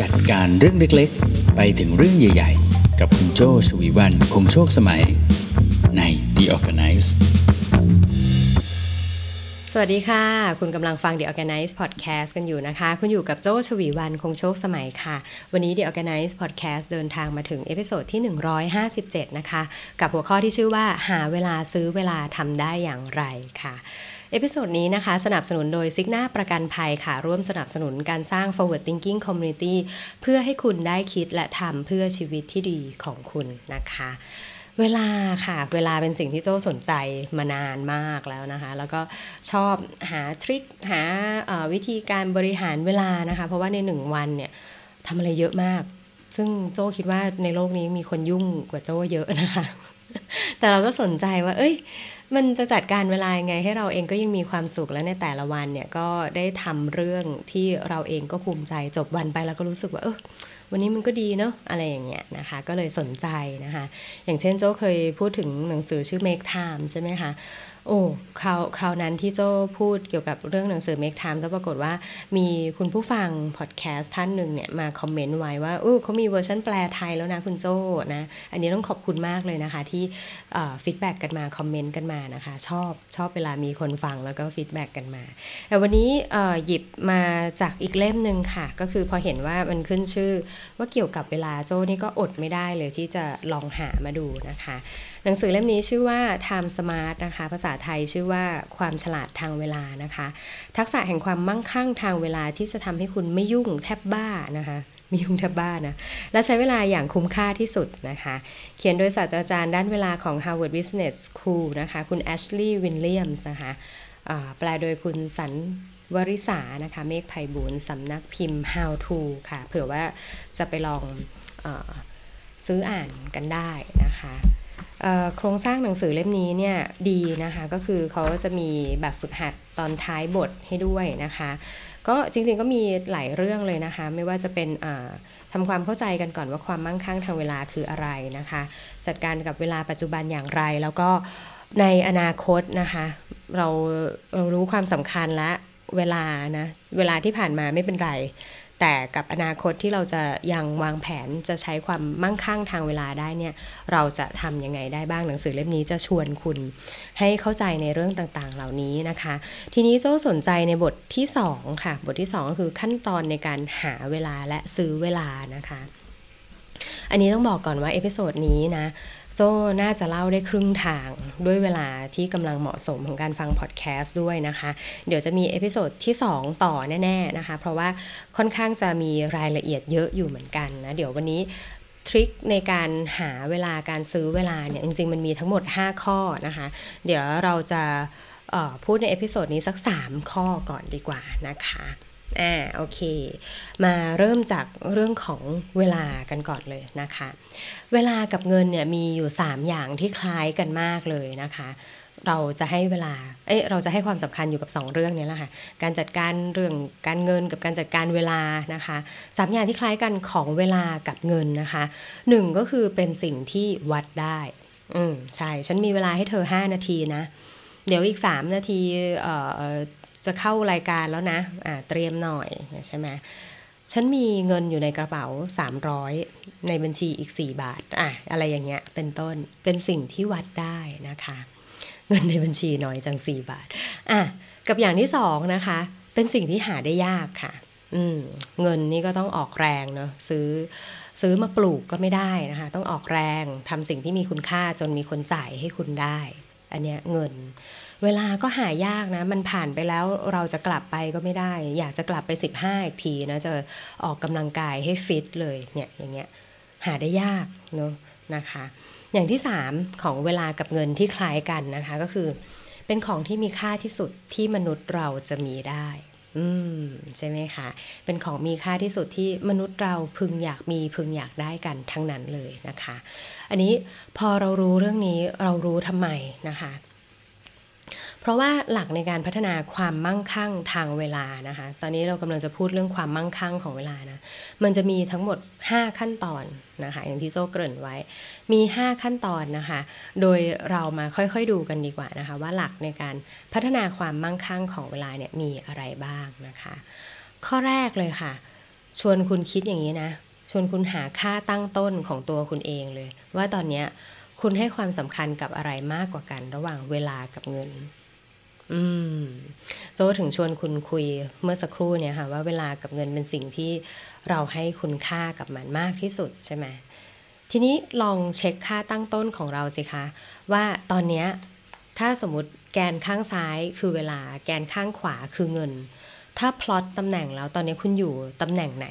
จัดการเรื่องเล็กๆ ไปถึงเรื่องใหญ่ๆ กับคุณโจชวีวันคงโชคสมัย ใน The Organize สวัสดีค่ะ คุณกำลังฟัง The Organice Podcast กันอยู่นะคะ คุณอยู่กับโจ้ ฉวีวรรณ คงโชคสมัยค่ะ วันนี้ The Organize Podcast เดินทางมาถึง episode ที่ 157 นะคะ กับหัวข้อที่ชื่อว่าหาเวลาซื้อเวลาทำได้อย่างไรค่ะ episode นี้นะคะ สนับสนุนโดยซิกน่าประกันภัยค่ะ ร่วมสนับสนุนการสร้าง forward thinking community เพื่อให้คุณได้คิดและทำเพื่อชีวิตที่ดีของคุณนะคะ เวลาค่ะ เวลาเป็นสิ่งที่โจ้สนใจมานานมากแล้วนะคะ แล้วก็ชอบหาทริคหาวิธีการบริหารเวลานะคะ เพราะว่าในหนึ่งวันเนี่ยทำอะไรเยอะมาก ซึ่งโจ้คิดว่าในโลกนี้มีคนยุ่งกว่าโจ้เยอะนะคะ แต่เราก็สนใจว่า เอ้ย มันจะจัดการเวลายังไงให้เราเองก็ยังมีความสุขและในแต่ละวันเนี่ยก็ได้ทำเรื่องที่เราเองก็ภูมิใจจบวันไปแล้วก็รู้สึกว่าเออวันนี้มันก็ดีเนาะอะไรอย่างเงี้ยนะคะ ก็เลยสนใจนะคะ อย่างเช่นโจ้เคยพูดถึงหนังสือชื่อ Make Time ใช่ไหมคะ โอ้คราวคราวนั้นที่โจ้พูดเกี่ยวกับเรื่องหนังสือ Make Time จะปรากฏว่ามีคุณผู้ฟังพอดแคสต์ท่านหนึ่งเนี่ยมาคอมเมนต์ไว้ว่าอู้เขามีเวอร์ชันแปลไทยแล้วนะคุณโจ้นะ อันนี้ต้องขอบคุณมากเลยนะคะ ที่ feedback กันมา คอมเมนต์กันมานะคะ ชอบชอบเวลามีคนฟังแล้วก็ feedback กันมา แต่วันนี้หยิบมาจากอีกเล่มหนึ่งค่ะ ก็คือพอเห็นว่ามันขึ้นชื่อว่าเกี่ยวกับเวลาโจ้นี่ก็อดไม่ได้เลยที่จะลองหามาดูนะคะหนังสือเล่มนี้ชื่อว่า Time Smart นะคะ ภาษาไทยชื่อว่าความฉลาดทางเวลานะคะ ทักษะแห่งความมั่งคั่งทางเวลาที่จะทำให้คุณไม่ยุ่งแทบบ้านะคะไม่ยุ่งแทบบ้านะ และใช้เวลาอย่างคุ้มค่าที่สุดนะคะ เขียนโดยศาสตราจารย์ด้านเวลาของ Harvard Business School นะคะ คุณแอชลีย์วินเลียมส์นะคะแปลโดยคุณสันวริษานะคะ เมฆไพบูลสำนักพิมพ์ How to ค่ะ เผื่อว่าจะไปลองอซื้ออ่านกันได้นะคะ โครงสร้างหนังสือเล่มนี้เนี่ยดีนะคะก็คือเขาจะมีแบบฝึกหัดตอนท้ายบทให้ด้วยนะคะ ก็จริงๆก็มีหลายเรื่องเลยนะคะ ไม่ว่าจะเป็นทำความเข้าใจกันก่อนว่าความมั่งคั่งทางเวลาคืออะไรนะคะ จัดการกับเวลาปัจจุบันอย่างไร แล้วก็ในอนาคตนะคะเราเรารู้ความสำคัญและเวลานะเวลาที่ผ่านมาไม่เป็นไร แต่กับอนาคตที่เราจะยังวางแผนจะใช้ความมั่งคั่งทางเวลาได้เนี่ยเราจะทำยังไงได้บ้างหนังสือเล่มนี้จะชวนคุณ ให้เข้าใจในเรื่องต่างๆ เหล่านี้นะคะ ทีนี้โจ้สนใจในบทที่2ค่ะบทที่ 2 ก็คือขั้นตอนในการหาเวลาและซื้อเวลานะคะ อันนี้ต้องบอกก่อนว่า episode นี้นะ โจ้น่าจะเล่าได้ครึ่งทางด้วยเวลาที่กำลังเหมาะสมของการฟังพอดแคสต์ด้วยนะคะ เดี๋ยวจะมี episode ที่ 2 ต่อแน่ๆนะคะ เพราะว่าค่อนข้างจะมีรายละเอียดเยอะอยู่เหมือนกันนะ เดี๋ยววันนี้ trick ในการหาเวลาการซื้อเวลาเนี่ย จริง ๆ มันมีทั้งหมด 5 ข้อนะคะ เดี๋ยวเราจะพูดใน episode นี้สัก 3 ข้อก่อนดีกว่านะคะ อ่าโอเค มาเริ่มจากเรื่องของเวลากันก่อนเลยนะคะ เวลากับเงินเนี่ยมีอยู่ 3 อย่างที่คล้ายกันมากเลยนะคะ เราจะให้เวลา เอ้เราจะให้ความสำคัญอยู่กับ 2 เรื่องนี้แหละค่ะ การจัดการเรื่องการเงินกับการจัดการเวลานะคะสามอย่างที่คล้ายกันของเวลากับเงินนะคะหนึ่งก็คือเป็นสิ่งที่วัดได้ อืมใช่ ฉันมีเวลาให้เธอ 5 นาทีนะ เดี๋ยวอีก 3 นาทีเอ่อ จะเข้ารายการแล้วนะะเตรียมหน่อยใช่ไหมฉันมีเงินอยู่ในกระเป๋า 300 ในบัญชีอีก 4 บาทอะอะไรอย่างเงี้ยเป็นต้นเป็นสิ่งที่วัดได้นะคะ เงินในบัญชีน้อยจัง 4 บาทอะกับอย่างที่สองนะคะ เป็นสิ่งที่หาได้ยากค่ะ อืมเงินนี่ก็ต้องออกแรงเนาะซื้อซื้อมาปลูกก็ไม่ได้นะคะ ต้องออกแรงทำสิ่งที่มีคุณค่าจนมีคนจ่ายให้คุณได้ อันเนี้ยเงิน เวลาก็หายากนะ มันผ่านไปแล้วเราจะกลับไปก็ไม่ได้ อยากจะกลับไป 15 อีกทีนะ จะออกกำลังกายให้ฟิตเลยเนี่ยอย่างเงี้ยหาได้ยากเนาะนะคะ อย่างที่ 3 ของเวลากับเงินที่คล้ายกันนะคะก็คือ เป็นของที่มีค่าที่สุดที่มนุษย์เราจะมีได้อืมใช่ไหมคะ เป็นของมีค่าที่สุดที่มนุษย์เราพึงอยากมีพึงอยากได้กันทั้งนั้นเลยนะคะ อันนี้พอเรารู้เรื่องนี้เรารู้ทำไมนะคะเราะว่าหลักในการพัฒนาความมั่งคั่งทางเวลานะคะ ตอนนี้เรากำลังจะพูดเรื่องความมั่งคั่งของเวลานะ มันจะมีทั้งหมด 5 ขั้นตอนนะคะ อย่างที่โซ่เกริ่นไว้ มี 5 ขั้นตอนนะคะ โดยเรามาค่อยๆดูกันดีกว่านะคะ ว่าหลักในการพัฒนาความมั่งคั่งของเวลาเนี่ยมีอะไรบ้างนะคะ ข้อแรกเลยค่ะ ชวนคุณคิดอย่างนี้นะ ชวนคุณหาค่าตั้งต้นของตัวคุณเองเลย ว่าตอนนี้คุณให้ความสำคัญกับอะไรมากกว่ากัน ระหว่างเวลากับเงิน อืมโจถึงชวนคุณคุยเมื่อสักครู่เนี่ยค่ะว่าเวลากับเงินเป็นสิ่งที่เราให้คุณค่ากับมันมากที่สุดใช่ไหมทีนี้ลองเช็คค่าตั้งต้นของเราสิคะ ว่าตอนนี้ถ้าสมมติแกนข้างซ้ายคือเวลาแกนข้างขวาคือเงิน ถ้าพลอตตำแหน่งแล้วตอนนี้คุณอยู่ตำแหน่งไหน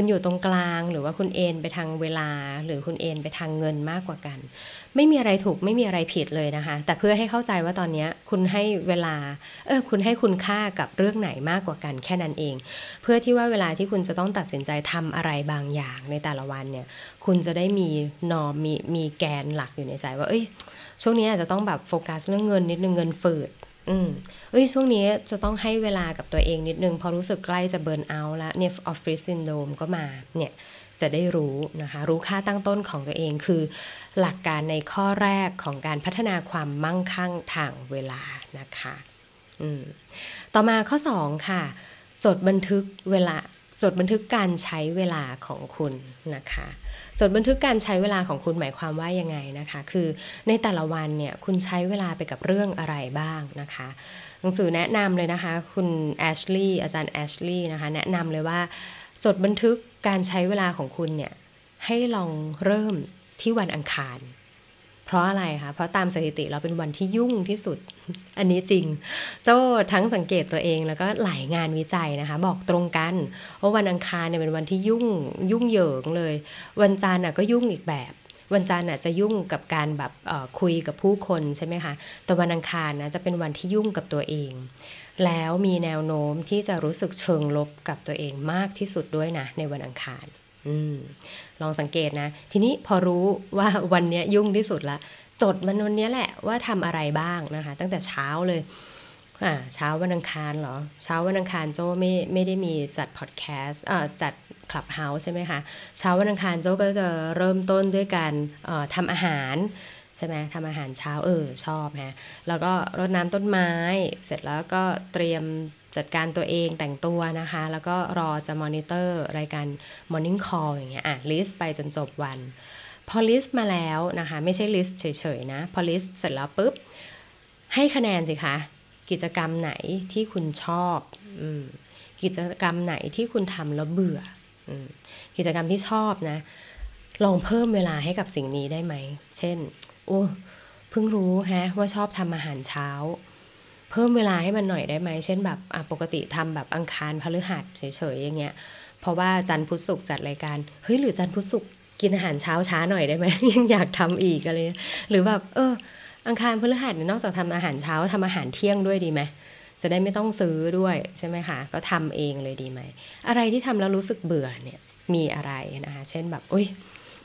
คุณอยู่ตรงกลาง หรือว่าคุณเอนไปทางเวลา หรือคุณเอนไปทางเงินมากกว่ากัน ไม่มีอะไรถูกไม่มีอะไรผิดเลยนะคะ แต่เพื่อให้เข้าใจว่าตอนนี้คุณให้เวลาเออคุณให้คุณค่ากับเรื่องไหนมากกว่ากันแค่นั้นเอง เพื่อที่ว่าเวลาที่คุณจะต้องตัดสินใจทำอะไรบางอย่างในแต่ละวันเนี่ยคุณจะได้มีนอมมีมีแกนหลักอยู่ในใจว่าเอ้ยช่วงนี้อาจจะต้องแบบโฟกัสเรื่องเงินนิดนึงเงินฝืด อืมเอ้ยช่วงนี้จะต้องให้เวลากับตัวเองนิดนึงพอรู้สึกใกล้จะ burnout แล้วเนี่ยออฟฟิศซินโดรมก็มาเนี่ยจะได้รู้นะคะ รู้ค่าตั้งต้นของตัวเองคือ หลักการในข้อแรกของการพัฒนาความมั่งคั่งทางเวลานะคะอืมต่อมาข้อ 2 ค่ะ จดบันทึกเวลา จดบันทึกการใช้เวลาของคุณนะคะ จดบันทึกการใช้เวลาของคุณหมายความว่ายังไงนะคะ คือในแต่ละวันเนี่ยคุณใช้เวลาไปกับเรื่องอะไรบ้างนะคะหนังสือแนะนำเลยนะคะ คุณแอชลีย์อาจารย์แอชลีย์นะคะแนะนำเลยว่า จดบันทึกการใช้เวลาของคุณเนี่ยให้ลองเริ่มที่วันอังคาร เพราะอะไรคะ เพราะตามสถิติเราเป็นวันที่ยุ่งที่สุด อันนี้จริง เจ้าทั้งสังเกตตัวเองแล้วก็หลายงานวิจัยนะคะ บอกตรงกันว่าวันอังคารเนี่ยเป็นวันที่ยุ่งยุ่งเหยิงเลย วันจันทร์ก็ยุ่งอีกแบบวันจันทร์จะยุ่งกับการแบบคุยกับผู้คนใช่ไหมคะ แต่วันอังคารนะจะเป็นวันที่ยุ่งกับตัวเอง แล้วมีแนวโน้มที่จะรู้สึกเชิงลบกับตัวเองมากที่สุดด้วยนะในวันอังคาร ลองสังเกตนะ ทีนี้พอรู้ว่าวันนี้ยุ่งที่สุดละ จดมันวันนี้แหละว่าทำอะไรบ้างนะคะ ตั้งแต่เช้าเลยเช้าวันอังคารเหรอ เช้าวันอังคารโจ้ไม่ไม่ได้มีจัดพอดแคสต์จัด Clubhouse ใช่ไหมคะเช้าวันอังคารโจ้ก็จะเริ่มต้นด้วยการทำอาหารใช่ไหมทำอาหารเช้าเออชอบฮะแล้วก็รดน้ำต้นไม้ เสร็จแล้วก็เตรียม จัดการตัวเองแต่งตัวนะคะ แล้วก็รอจะมอนิเตอร์รายการ Morning Call อย่างเงี้ยอะ list ไปจนจบวัน พอ list มาแล้วนะคะ ไม่ใช่ list เฉยๆนะ พอ list เสร็จแล้วปุ๊บ ให้คะแนนสิคะ กิจกรรมไหนที่คุณชอบอกิจกรรมไหนที่คุณทำแล้วเบื่ออกิจกรรมที่ชอบนะ ลองเพิ่มเวลาให้กับสิ่งนี้ได้ไหม เช่น โอ้เพิ่งรู้ฮะว่าชอบทำอาหารเช้า เพิ่มเวลาให้มันหน่อยได้ไหม เช่นแบบปกติทำแบบอังคารพฤหัสเฉยๆอย่างเงี้ย เพราะว่าจันพุธศุกร์จัดรายการ เฮ้ยหรือจันพุธศุกร์กินอาหารเช้าช้าหน่อยได้ไหมยังอยากทำอีกอะไรหรือแบบเออ อังคารพฤหัสเนี่ยนอกจากทำอาหารเช้าทำอาหารเที่ยงด้วยดีไหมจะได้ไม่ต้องซื้อด้วยใช่ไหมคะก็ทำเองเลยดีไหม อะไรที่ทำแล้วรู้สึกเบื่อเนี่ยมีอะไรนะคะเช่นแบบอุ้ย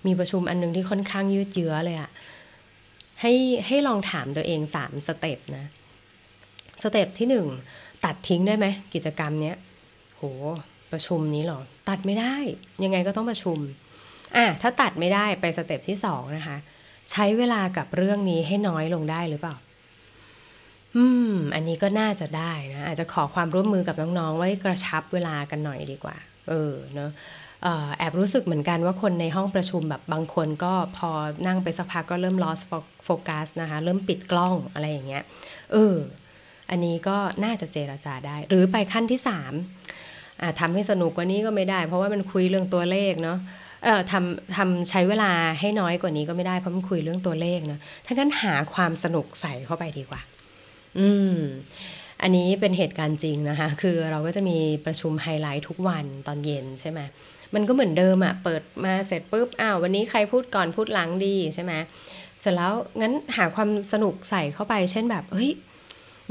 มีประชุมอันนึงที่ค่อนข้างยืดเยื้อเลยอะให้ให้ลองถามตัวเองสาม step นะ step ที่หนึ่งตัดทิ้งได้ไหมกิจกรรมเนี้ยโหประชุมนี้หรอ ตัดไม่ได้ ยังไงก็ต้องประชุมอะถ้าตัดไม่ได้ไปสเต็ปที่สองนะคะ ใช้เวลากับเรื่องนี้ให้น้อยลงได้หรือเปล่าอืม อันนี้ก็น่าจะได้นะ อาจจะขอความร่วมมือกับน้องๆไว้กระชับเวลากันหน่อยดีกว่า เออเนาะแอบรู้สึกเหมือนกันว่าคนในห้องประชุมแบบบางคนก็พอนั่งไปสักพักก็เริ่ม lost focus นะคะ เริ่มปิดกล้องอะไรอย่างเงี้ย เออ อันนี้ก็น่าจะเจราจาได้ หรือไปขั้นที่3ทำให้สนุกกว่านี้ก็ไม่ได้ เพราะว่ามันคุยเรื่องตัวเลขเนาะเออทำทำใช้เวลาให้น้อยกว่านี้ก็ไม่ได้เพราะมันคุยเรื่องตัวเลขเนาะถ้างั้นหาความสนุกใส่เข้าไปดีกว่า อืมอันนี้เป็นเหตุการณ์จริงนะคะ คือเราก็จะมีประชุมไฮไลท์ทุกวันตอนเย็นใช่ไหมมันก็เหมือนเดิมอะเปิดมาเสร็จปุ๊บ อ้าววันนี้ใครพูดก่อนพูดหลังดีใช่ไหมเสร็จแล้วงั้นหาความสนุกใส่เข้าไป เช่นแบบ เฮ้ย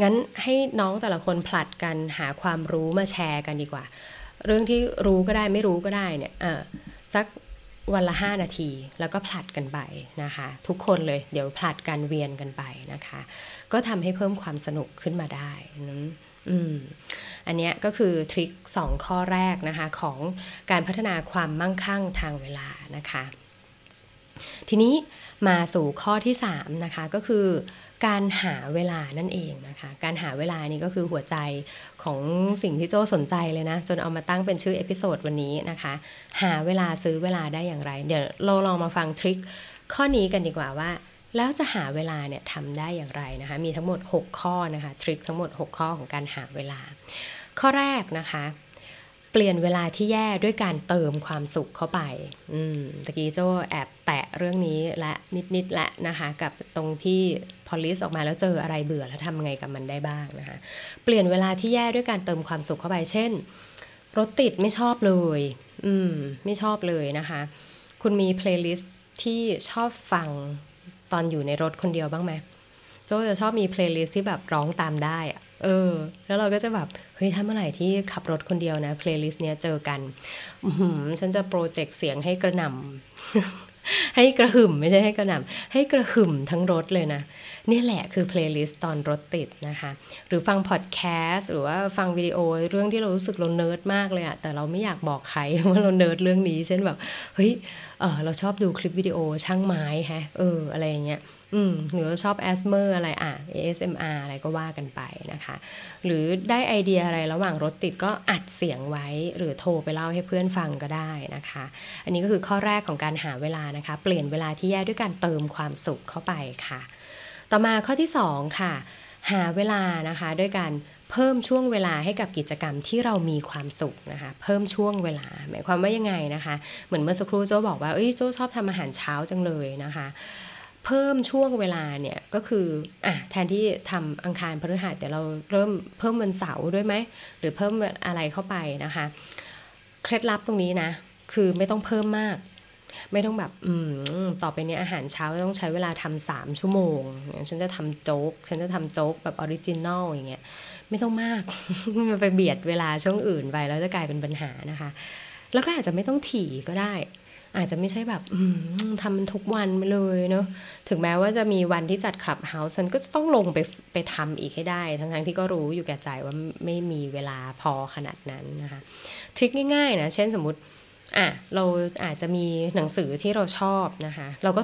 งั้นให้น้องแต่ละคนผลัดกันหาความรู้มาแชร์กันดีกว่า เรื่องที่รู้ก็ได้ไม่รู้ก็ได้เนี่ยสักวันละห้านาที แล้วก็ผลัดกันไปนะคะ ทุกคนเลยเดี๋ยวผลัดกันเวียนกันไปนะคะ ก็ทำให้เพิ่มความสนุกขึ้นมาได้นะอืมอันนี้ก็คือทริค2ข้อแรกนะคะของการพัฒนาความมั่งคั่งทางเวลานะคะ ทีนี้มาสู่ข้อที่3นะคะก็คือ การหาเวลานั่นเองนะคะ การหาเวลานี่ก็คือหัวใจของสิ่งที่โจ้สนใจเลยนะ จนเอามาตั้งเป็นชื่อ episode วันนี้นะคะ หาเวลาซื้อเวลาได้อย่างไร เดี๋ยวเราลองมาฟัง trick ข้อนี้กันดีกว่าว่า แล้วจะหาเวลาเนี่ยทำได้อย่างไรนะคะ มีทั้งหมด 6 ข้อนะคะ trick ทั้งหมด 6 ข้อของการหาเวลา ข้อแรกนะคะเปลี่ยนเวลาที่แย่ด้วยการเติมความสุขเข้าไป อืมตะกี้โจ้แอบแตะเรื่องนี้และนิดๆและนะคะ กับตรงที่ อะ list ออกมาแล้วเจออะไรเบื่อแล้วทำไงกับมันได้บ้างนะคะ เปลี่ยนเวลาที่แย่ด้วยการเติมความสุขเข้าไป เช่น รถติดไม่ชอบเลย อืม ไม่ชอบเลยนะคะ คุณมี playlist ที่ชอบฟังตอนอยู่ในรถคนเดียวบ้างไหมโจ้จะชอบมี playlist ที่แบบร้องตามได้อะเออ แล้วเราก็จะแบบ เฮ้ยถ้าเมื่อไหร่ที่ขับรถคนเดียวนะ playlist เนี้ยเจอกันฉันจะ project เสียงให้กระหน่ำ ให้กระหึ่มไม่ใช่ให้กระหน่ำให้กระหึ่มทั้งรถเลยนะ นี่แหละคือ playlist ตอนรถติดนะคะ หรือฟังพอดแคสต์หรือว่าฟังวิดีโอเรื่องที่เรารู้สึกเราเนิร์ดมากเลยอะแต่เราไม่อยากบอกใครว่าเราเนิร์ดเรื่องนี้ เช่นแบบเฮ้ยเออเราชอบดูคลิปวิดีโอช่างไม้ฮะเอออะไรอย่างเงี้ย อืมหรือชอบ ASMR อะไรอะ ASMR อะไรก็ว่ากันไปนะคะ หรือได้ไอเดียอะไรระหว่างรถติดก็อัดเสียงไว้ หรือโทรไปเล่าให้เพื่อนฟังก็ได้นะคะ อันนี้ก็คือข้อแรกของการหาเวลานะคะ เปลี่ยนเวลาที่แย่ด้วยการเติมความสุขเข้าไปค่ะ ต่อมาข้อที่ 2 ค่ะ หาเวลานะคะด้วยการเพิ่มช่วงเวลาให้กับกิจกรรมที่เรามีความสุขนะคะ เพิ่มช่วงเวลา หมายความว่ายังไงนะคะ เหมือนเมื่อสักครู่โจ้บอกว่าเอ้ยโจ้ชอบทำอาหารเช้าจังเลยนะคะ เพิ่มช่วงเวลาเนี่ยก็คืออะแทนที่ทำอังคารพฤหัสเดี๋ยวเราเริ่มเพิ่มวันเสาร์ด้วยไหมหรือเพิ่มอะไรเข้าไปนะคะ เคล็ดลับตรงนี้นะ คือไม่ต้องเพิ่มมาก ไม่ต้องแบบอืมต่อไปนี้อาหารเช้าต้องใช้เวลาทำสามชั่วโมง ฉันจะทำโจ๊ก ฉันจะทำโจ๊กแบบ original อย่างเงี้ยไม่ต้องมากมันไปเบียดเวลาช่วงอื่นไปแล้วจะกลายเป็นปัญหานะคะ แล้วก็อาจจะไม่ต้องถี่ก็ได้ อาจจะไม่ใช่แบบทำมันทุกวันเลยเนาะถึงแม้ว่าจะมีวันที่จัดคลับเฮาส์ฉันก็จะต้องลงไปไปทำอีกให้ได้ ทั้งๆที่ก็รู้อยู่แก่ใจว่าไม่มีเวลาพอขนาดนั้นนะคะทริคง่ายๆนะเช่นสมมติอะเราอาจจะมีหนังสือที่เราชอบนะคะ เราก็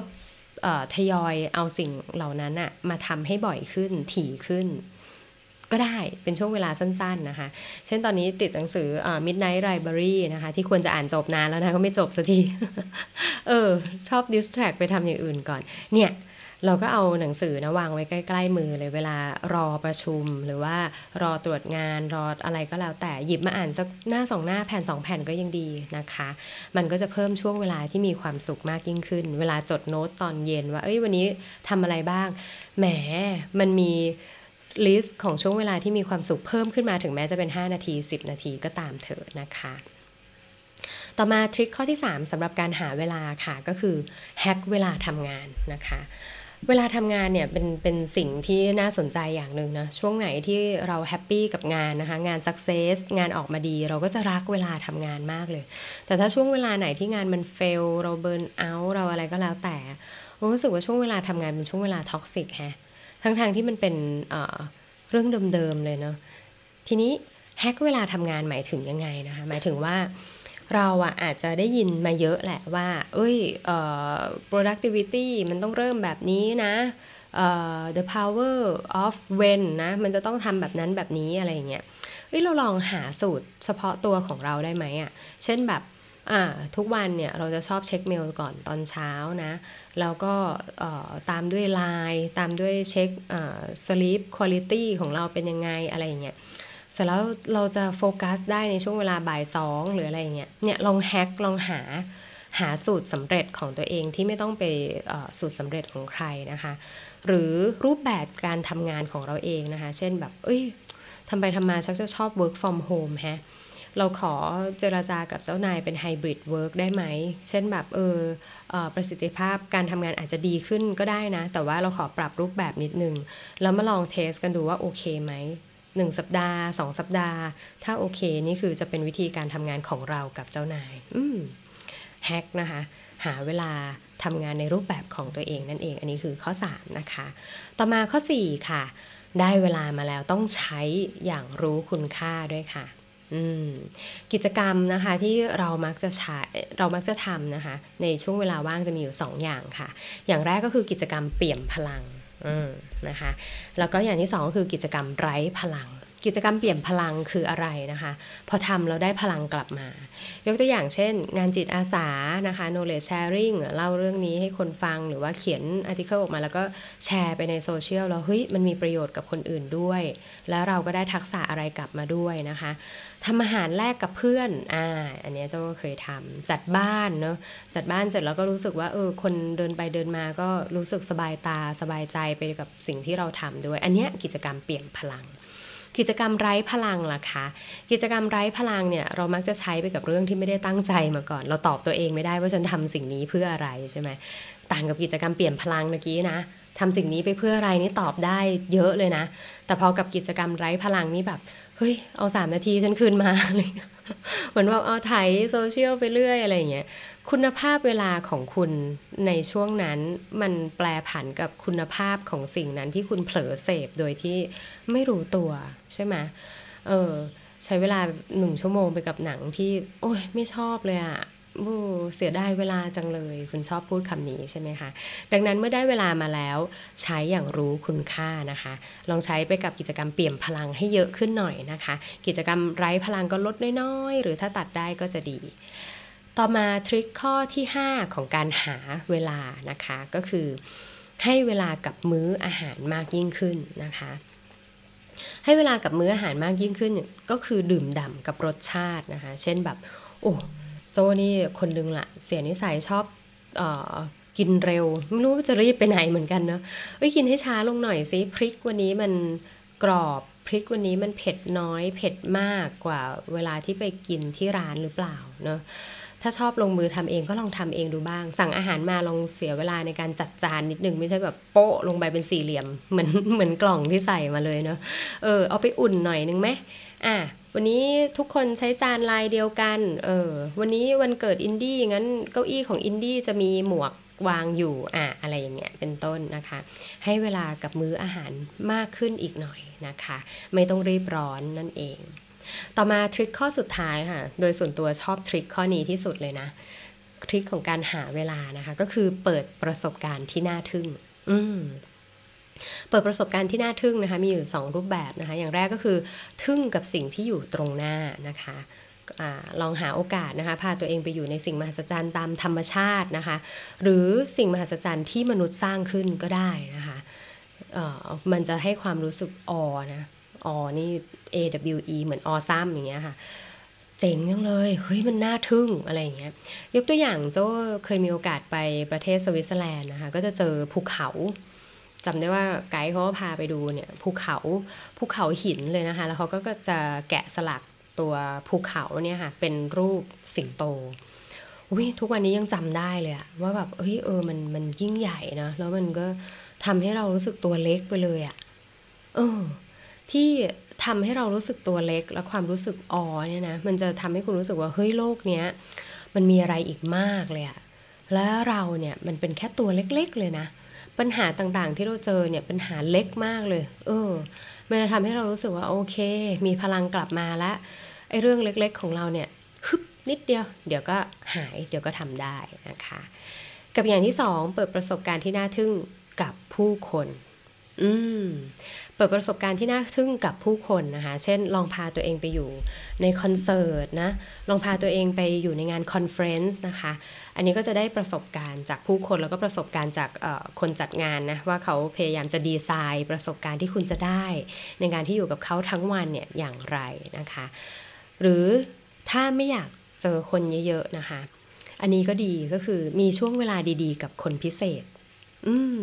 ทยอยเอาสิ่งเหล่านั้นอะมาทำให้บ่อยขึ้นถี่ขึ้น ก็ได้เป็นช่วงเวลาสั้นๆนะคะ เช่นตอนนี้ติดหนังสือ Midnight Library นะคะ ที่ควรจะอ่านจบนานแล้วนะก็ไม่จบสักที เออ ชอบ distract ไปทำอย่างอื่นก่อน เนี่ยเราก็เอาหนังสือนะวางไว้ใกล้ๆมือเลยเวลารอประชุมหรือว่ารอตรวจงานรออะไรก็แล้วแต่หยิบมาอ่านสักหน้าสองหน้าแผ่นสองแผ่นก็ยังดีนะคะ มันก็จะเพิ่มช่วงเวลาที่มีความสุขมากยิ่งขึ้น เวลาจดโน้ตตอนเย็นว่าเอ้ยวันนี้ทำอะไรบ้างแหมมันมี list ของช่วงเวลาที่มีความสุขเพิ่มขึ้นมาถึงแม้จะเป็น 5 นาที 10 นาทีก็ตามเถอะนะคะ ต่อมา trick ข้อที่ 3สำหรับการหาเวลาค่ะก็คือ hack เวลาทำงานนะคะเวลาทำงานเนี่ยเป็นเป็นสิ่งที่น่าสนใจอย่างหนึ่งนะช่วงไหนที่เรา happy กับงานนะคะงาน success งานออกมาดี เราก็จะรักเวลาทำงานมากเลย แต่ถ้าช่วงเวลาไหนที่งานมัน fail เรา burnout เราอะไรก็แล้วแต่รู้สึกว่าช่วงเวลาทำงานเป็นช่วงเวลา toxic แฮะ ทั้งๆที่มันเป็นเรื่องเดิมๆเลยเนาะทีนี้ hack เวลาทำงานหมายถึงยังไงนะคะหมายถึงว่าเราอะอาจจะได้ยินมาเยอะแหละว่า เอ้ย productivity มันต้องเริ่มแบบนี้นะ the power of when นะ มันจะต้องทำแบบนั้นแบบนี้อะไรอย่างเงี้ยเอ้ยเราลองหาสูตรเฉพาะตัวของเราได้ไหมอะเช่นแบบ ทุกวันเนี่ยเราจะชอบเช็คเมลก่อนตอนเช้านะ แล้วก็ตามด้วยไลน์ตามด้วยเช็ค sleep quality ของเราเป็นยังไงอะไรอย่างเงี้ยเสร็จแล้วเราจะโฟกัสได้ในช่วงเวลาบ่ายสองหรืออะไรเงี้ยเนี่ยลองแฮกลองหาหาสูตรสำเร็จของตัวเองที่ไม่ต้องไปสูตรสำเร็จของใครนะคะ หรือรูปแบบการทำงานของเราเองนะคะ เช่นแบบ เอ้ยทำไปทำมาชักจะชอบ work from home ฮะ เราขอเจรจากับเจ้านายเป็น hybrid work ได้ไหม เช่นแบบเออประสิทธิภาพการทำงานอาจจะดีขึ้นก็ได้นะ แต่ว่าเราขอปรับรูปแบบนิดนึง แล้วมาลอง test กันดูว่าโอเคไหมหนึ่งสัปดาห์สองสัปดาห์ ถ้าโอเคนี่คือจะเป็นวิธีการทำงานของเรากับเจ้านาย อืม hack นะคะ หาเวลาทำงานในรูปแบบของตัวเองนั่นเอง อันนี้คือข้อ 3 นะคะ ต่อมาข้อ 4 ค่ะ ได้เวลามาแล้วต้องใช้อย่างรู้คุณค่าด้วยค่ะ กิจกรรมนะคะที่เรามักจะใช้เรามักจะทำนะคะ ในช่วงเวลาว่างจะมีอยู่ 2อย่างค่ะ อย่างแรกก็คือกิจกรรมเปี่ยมพลังนะคะ แล้วก็อย่างที่สองก็คือกิจกรรมไร้พลัง กิจกรรมเปลี่ยนพลังคืออะไรนะคะ พอทำเราได้พลังกลับมา ยกตัวอย่างเช่น งานจิตอาสานะคะ knowledge sharing เล่าเรื่องนี้ให้คนฟังหรือว่าเขียนอาร์ติเคิลออกมาแล้วก็แชร์ไปในโซเชียลแล้วเฮ้ยมันมีประโยชน์กับคนอื่นด้วย แล้วเราก็ได้ทักษะอะไรกลับมาด้วยนะคะทำอาหารแลกกับเพื่อนอ่าอันนี้เจ้าก็เคยทำจัดบ้านเนาะจัดบ้านเสร็จแล้วก็รู้สึกว่าเออคนเดินไปเดินมาก็รู้สึกสบายตาสบายใจไปกับสิ่งที่เราทำด้วย อันนี้กิจกรรมเปลี่ยนพลัง กิจกรรมไร้พลังล่ะคะ กิจกรรมไร้พลังเนี่ยเรามักจะใช้ไปกับเรื่องที่ไม่ได้ตั้งใจมาก่อน เราตอบตัวเองไม่ได้ว่าฉันทำสิ่งนี้เพื่ออะไรใช่ไหมต่างกับกิจกรรมเปลี่ยนพลังเมื่อกี้นะทำสิ่งนี้ไปเพื่ออะไรนี่ตอบได้เยอะเลยนะ แต่พอกับกิจกรรมไร้พลังนี่แบบเฮ้ยเอาสามนาทีฉันคืนมาเหมือนว่าเอาไถโซเชียลไปเรื่อยอะไรอย่างเงี้ย คุณภาพเวลาของคุณในช่วงนั้นมันแปลผันกับคุณภาพของสิ่งนั้นที่คุณเผลอเสพโดยที่ไม่รู้ตัวใช่ไหมเออใช้เวลาหนึ่งชั่วโมงไปกับหนังที่โอ้ยไม่ชอบเลยอะบูเสียดายเวลาจังเลย คุณชอบพูดคำนี้ใช่ไหมคะ ดังนั้นเมื่อได้เวลามาแล้ว ใช้อย่างรู้คุณค่านะคะ ลองใช้ไปกับกิจกรรมเปลี่ยนพลังให้เยอะขึ้นหน่อยนะคะ กิจกรรมไร้พลังก็ลดน้อยๆ หรือถ้าตัดได้ก็จะดี ต่อมาทริคข้อที่ 5 ของการหาเวลานะคะก็คือให้เวลากับมื้ออาหารมากยิ่งขึ้นนะคะ ให้เวลากับมื้ออาหารมากยิ่งขึ้นก็คือดื่มด่ำกับรสชาตินะคะ เช่นแบบโอ้โจนี่คนนึงละเสียนิสัยชอบออกินเร็ว ไม่รู้จะรีบไปไหนเหมือนกันเนาะเอ้ยกินให้ช้าลงหน่อยสิพริกวันนี้มันกรอบพริกวันนี้มันเผ็ดน้อยเผ็ดมากกว่าเวลาที่ไปกินที่ร้านหรือเปล่าเนาะ ถ้าชอบลงมือทำเองก็ลองทำเองดูบ้าง สั่งอาหารมาลองเสียเวลาในการจัดจานนิดนึง ไม่ใช่แบบโป๊ะลงไปเป็นสี่เหลี่ยม เหมือนเหมือนกล่องที่ใส่มาเลยเนาะเออเอาไปอุ่นหน่อยนึงไหมอะวันนี้ทุกคนใช้จานลายเดียวกัน เออ วันนี้วันเกิดอินดี้งั้นเก้าอี้ของอินดี้จะมีหมวกวางอยู่ อะอะไรอย่างเงี้ย เป็นต้นนะคะ ให้เวลากับมื้ออาหารมากขึ้นอีกหน่อยนะคะ ไม่ต้องรีบร้อนนั่นเอง ต่อมาทริคข้อสุดท้ายค่ะ โดยส่วนตัวชอบทริคข้อนี้ที่สุดเลยนะ ทริคของการหาเวลานะคะ ก็คือเปิดประสบการณ์ที่น่าทึ่ง อืมเปิดประสบการณ์ที่น่าทึ่งนะคะ มีอยู่ 2 รูปแบบนะคะ อย่างแรกก็คือทึ่งกับสิ่งที่อยู่ตรงหน้านะคะอลองหาโอกาสนะคะ พาตัวเองไปอยู่ในสิ่งมหัศจรรย์ตามธรรมชาตินะคะ หรือสิ่งมหัศจรรย์ที่มนุษย์สร้างขึ้นก็ได้นะคะมันจะให้ความรู้สึกออนะ ออนี่ AWE เหมือนออซ้ำอย่างเงี้ยค่ะ เจ๋งจังเลย เฮ้ยมันน่าทึ่งอะไรอย่างเงี้ย ยกตัวอย่างโจ้เคยมีโอกาสไปประเทศสวิตเซอร์แลนด์นะคะ ก็จะเจอภูเขาจำได้ว่าไกด์เขาพาไปดูเนี่ยภูเขาภูเขาหินเลยนะคะ แล้วเขาก็จะแกะสลักตัวภูเขาเนี่ยค่ะเป็นรูปสิงโตอุ้ยทุกวันนี้ยังจำได้เลยอะว่าแบบเฮ้ยเออมันมันยิ่งใหญ่นะแล้วมันก็ทำให้เรารู้สึกตัวเล็กไปเลยอะเออ ที่ทำให้เรารู้สึกตัวเล็กและความรู้สึกอ๋อเนี่ยนะมันจะทำให้คุณรู้สึกว่าเฮ้ยโลกเนี้ยมันมีอะไรอีกมากเลยอะแล้วเราเนี่ยมันเป็นแค่ตัวเล็กๆเลยนะ ปัญหาต่างๆที่เราเจอเนี่ยปัญหาเล็กมากเลย เออมันจะทำให้เรารู้สึกว่าโอเค มีพลังกลับมาแล้วไอ้เรื่องเล็กๆของเราเนี่ยฮึบนิดเดียว เดี๋ยวก็หายเดี๋ยวก็ทำได้นะคะ กับอย่างที่สองเปิดประสบการณ์ที่น่าทึ่งกับผู้คน อืมเปิดประสบการณ์ที่น่าทึ่งกับผู้คนนะคะ เช่น ลองพาตัวเองไปอยู่ในคอนเสิร์ตนะ ลองพาตัวเองไปอยู่ในงาน conference นะคะ อันนี้ก็จะได้ประสบการณ์จากผู้คนแล้วก็ประสบการณ์จากคนจัดงานนะ ว่าเขาพยายามจะดีไซน์ประสบการณ์ที่คุณจะได้ ในการที่อยู่กับเขาทั้งวันเนี่ยอย่างไรนะคะ หรือถ้าไม่อยากเจอคนเยอะๆนะคะ อันนี้ก็ดีก็คือมีช่วงเวลาดีๆ กับคนพิเศษ อืม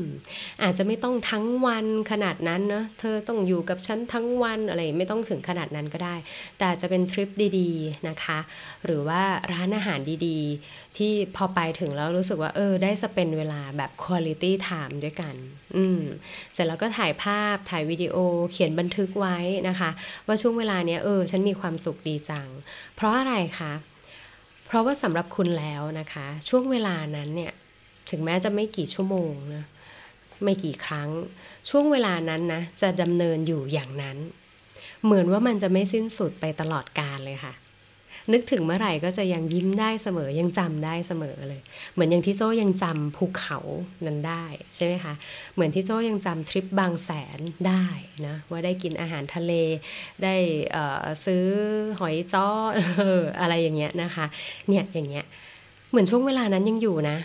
อาจจะไม่ต้องทั้งวันขนาดนั้นเนะเธอต้องอยู่กับฉันทั้งวันอะไรไม่ต้องถึงขนาดนั้นก็ได้ แต่จะเป็นทริปดีๆนะคะ หรือว่าร้านอาหารดีๆ ที่พอไปถึงแล้วรู้สึกว่า เออ ได้สเปนเวลาแบบ quality time ด้วยกัน อืมเสร็จแล้วก็ถ่ายภาพถ่ายวิดีโอเขียนบันทึกไว้นะคะ ว่าช่วงเวลาเนี้ยเออ ฉันมีความสุขดีจัง เพราะอะไรคะเพราะว่าสำหรับคุณแล้วนะคะ ช่วงเวลานั้นเนี่ย ถึงแม้จะไม่กี่ชั่วโมงนะไม่กี่ครั้ง ช่วงเวลานั้นนะจะดำเนินอยู่อย่างนั้น เหมือนว่ามันจะไม่สิ้นสุดไปตลอดกาลเลยค่ะ นึกถึงเมื่อไหร่ก็จะยังยิ้มได้เสมอยังจำได้เสมอเลย เหมือนอย่างที่โจ้ยังจำภูเขานั้นได้ใช่ไหมคะเหมือนที่โจ้ยังจำทริปบางแสนได้นะว่าได้กินอาหารทะเล ได้ซื้อหอยจ้ออะไรอย่างเงี้ยนะคะเนี่ยอย่างเงี้ยเหมือนช่วงเวลานั้นยังอยู่นะ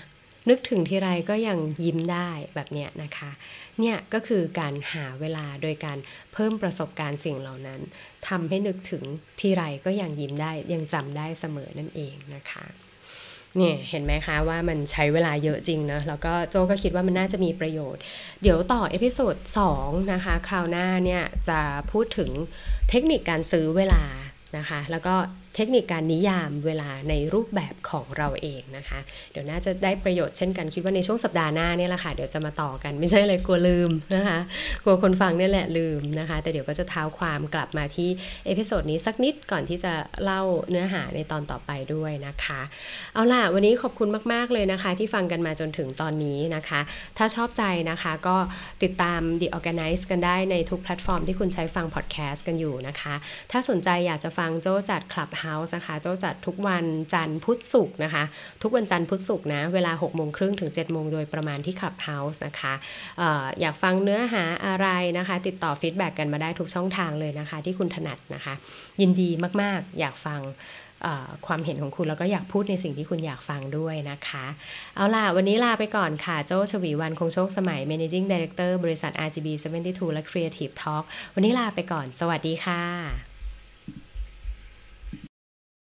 นึกถึงทีไรก็ยังยิ้มได้แบบเนี้ยนะคะ เนี่ยก็คือการหาเวลาโดยการเพิ่มประสบการณ์สิ่งเหล่านั้นทำให้นึกถึงทีไรก็ยังยิ้มได้ยังจำได้เสมอนั่นเองนะคะเนี่ยเห็นไหมคะว่ามันใช้เวลาเยอะจริงนะแล้วก็โจก็คิดว่ามันน่าจะมีประโยชน์ เดี๋ยวต่อ episode 2นะคะ คราวหน้าเนี่ยจะพูดถึงเทคนิคการซื้อเวลานะคะ แล้วก็ เทคนิคการนิยามเวลาในรูปแบบของเราเองนะคะ เดี๋ยวน่าจะได้ประโยชน์เช่นกันคิดว่าในช่วงสัปดาห์หน้าเนี่ยแหละค่ะเดี๋ยวจะมาต่อกันไม่ใช่เลยกลัวลืมนะคะกลัวคนฟังนี่แหละลืมนะคะ แต่เดี๋ยวก็จะเท้าความกลับมาที่ episode นี้สักนิดก่อนที่จะเล่าเนื้อหาในตอนต่อไปด้วยนะคะ เอาล่ะวันนี้ขอบคุณมาก ๆ เลยนะคะ ที่ฟังกันมาจนถึงตอนนี้นะคะ ถ้าชอบใจนะคะก็ติดตาม The Organize กันได้ในทุกแพลตฟอร์มที่คุณใช้ฟังพอดแคสต์กันอยู่นะคะ ถ้าสนใจอยากจะฟังโจจัดคลับ Clubhouse นะคะโจจัดทุกวันจันทร์พุธศุกร์นะคะ ทุกวันจันทร์พุธศุกร์นะ เวลา6โมงครึ่งถึง7โมงโดยประมาณที่ Clubhouse นะคะอออยากฟังเนื้อหาอะไรนะคะ ติดต่อ feedback กันมาได้ทุกช่องทางเลยนะคะ ที่คุณถนัดนะคะ ยินดีมากๆ อยากฟังความเห็นของคุณแล้วก็อยากพูดในสิ่งที่คุณอยากฟังด้วยนะคะ เอาล่ะ วันนี้ลาไปก่อนค่ะ โจชวีวันคงโชคสมัย Managing Director บริษัท RGB 72 และ Creative Talk วันนี้ลาไปก่อน สวัสดีค่ะ